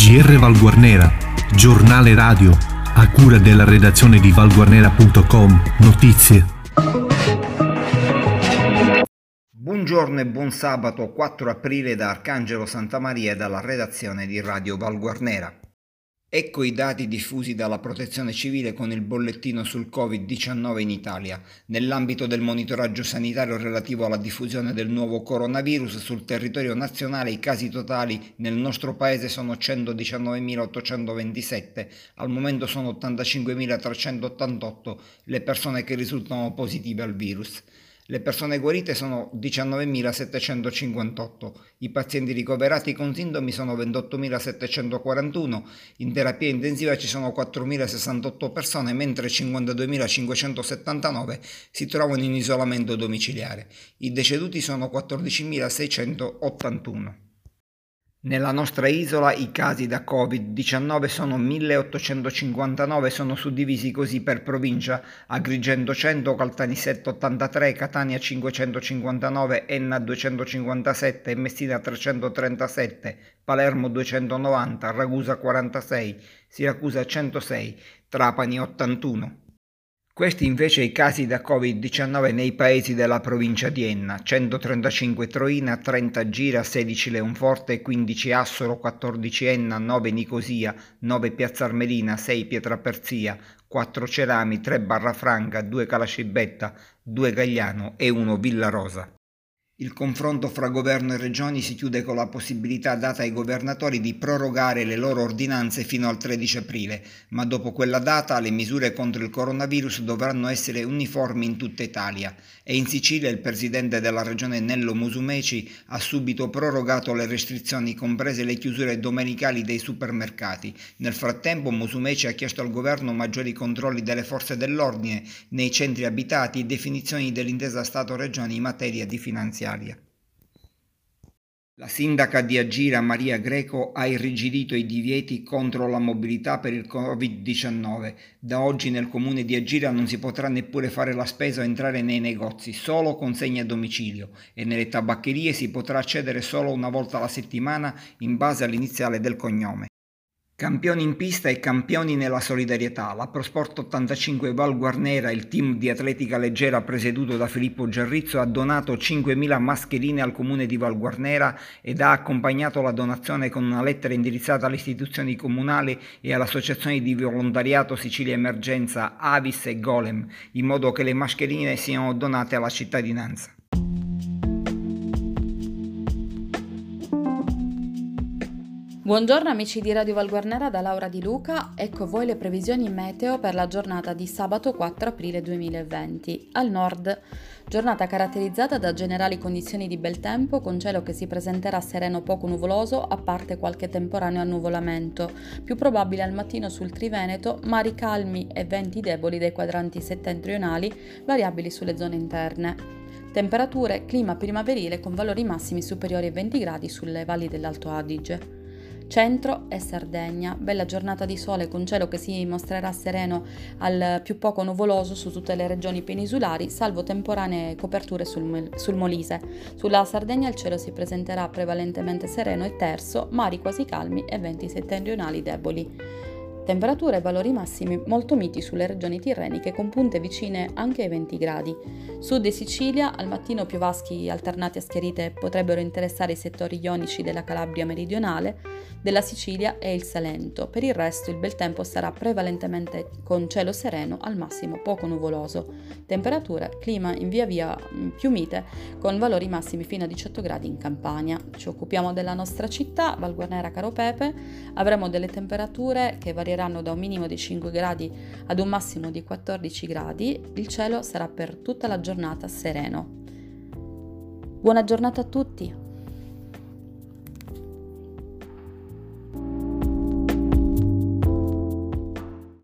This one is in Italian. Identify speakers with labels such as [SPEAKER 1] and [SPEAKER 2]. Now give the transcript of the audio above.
[SPEAKER 1] GR Valguarnera, giornale radio, a cura della redazione di valguarnera.com, notizie.
[SPEAKER 2] Buongiorno e buon sabato 4 aprile da Arcangelo Santa Maria e dalla redazione di Radio Valguarnera. Ecco i dati diffusi dalla Protezione Civile con il bollettino sul Covid-19 in Italia. Nell'ambito del monitoraggio sanitario relativo alla diffusione del nuovo coronavirus sul territorio nazionale i casi totali nel nostro paese sono 119.827, al momento sono 85.388 le persone che risultano positive al virus. Le persone guarite sono 19.758, i pazienti ricoverati con sintomi sono 28.741, in terapia intensiva ci sono 4.068 persone, mentre 52.579 si trovano in isolamento domiciliare. I deceduti sono 14.681. Nella nostra isola i casi da Covid-19 sono 1859, sono suddivisi così per provincia: Agrigento 100, Caltanissetta 83, Catania 559, Enna 257, Messina 337, Palermo 290, Ragusa 46, Siracusa 106, Trapani 81. Questi invece i casi da Covid-19 nei paesi della provincia di Enna, 135 Troina, 30 Gira, 16 Leonforte, 15 Assoro, 14 Enna, 9 Nicosia, 9 Piazza Armerina, 6 Pietraperzia, 4 Cerami, 3 Barrafranca, 2 Calacibetta, 2 Gagliano e 1 Villa Rosa. Il confronto fra governo e regioni si chiude con la possibilità data ai governatori di prorogare le loro ordinanze fino al 13 aprile, ma dopo quella data le misure contro il coronavirus dovranno essere uniformi in tutta Italia e in Sicilia il presidente della regione Nello Musumeci ha subito prorogato le restrizioni comprese le chiusure domenicali dei supermercati. Nel frattempo Musumeci ha chiesto al governo maggiori controlli delle forze dell'ordine nei centri abitati e definizioni dell'intesa Stato-Regioni in materia di finanziamento finanziaria. La sindaca di Agira Maria Greco ha irrigidito i divieti contro la mobilità per il Covid-19. Da oggi nel comune di Agira non si potrà neppure fare la spesa o entrare nei negozi, solo consegna a domicilio e nelle tabaccherie si potrà accedere solo una volta alla settimana in base all'iniziale del cognome. Campioni in pista e campioni nella solidarietà. La Prosport 85 Val Guarnera, il team di atletica leggera presieduto da Filippo Giarrizzo, ha donato 5.000 mascherine al comune di Val Guarnera ed ha accompagnato la donazione con una lettera indirizzata alle istituzioni comunali e alle associazioni di volontariato Sicilia Emergenza, Avis e Golem, in modo che le mascherine siano donate alla cittadinanza.
[SPEAKER 3] Buongiorno amici di Radio Valguarnera da Laura Di Luca, ecco voi le previsioni meteo per la giornata di sabato 4 aprile 2020. Al nord, giornata caratterizzata da generali condizioni di bel tempo con cielo che si presenterà sereno poco nuvoloso a parte qualche temporaneo annuvolamento, più probabile al mattino sul Triveneto, mari calmi e venti deboli dai quadranti settentrionali, variabili sulle zone interne. Temperature, clima primaverile con valori massimi superiori ai 20 gradi sulle valli dell'Alto Adige. Centro e Sardegna. Bella giornata di sole con cielo che si mostrerà sereno al più poco nuvoloso su tutte le regioni peninsulari, salvo temporanee coperture sul, sul Molise. Sulla Sardegna il cielo si presenterà prevalentemente sereno e terzo, mari quasi calmi e venti settentrionali deboli. Temperature e valori massimi molto miti sulle regioni tirreniche con punte vicine anche ai 20 gradi. Sud di Sicilia, al mattino piovaschi alternati a schiarite potrebbero interessare i settori ionici della Calabria meridionale, della Sicilia e il Salento. Per il resto il bel tempo sarà prevalentemente con cielo sereno, al massimo poco nuvoloso. Temperature, clima in via via mm, più mite, con valori massimi fino a 18 gradi in Campania. Ci occupiamo della nostra città, Val Guarnera Caro Pepe, avremo delle temperature che varieranno varieranno da un minimo di 5 gradi ad un massimo di 14 gradi, il cielo sarà per tutta la giornata sereno. Buona giornata a tutti!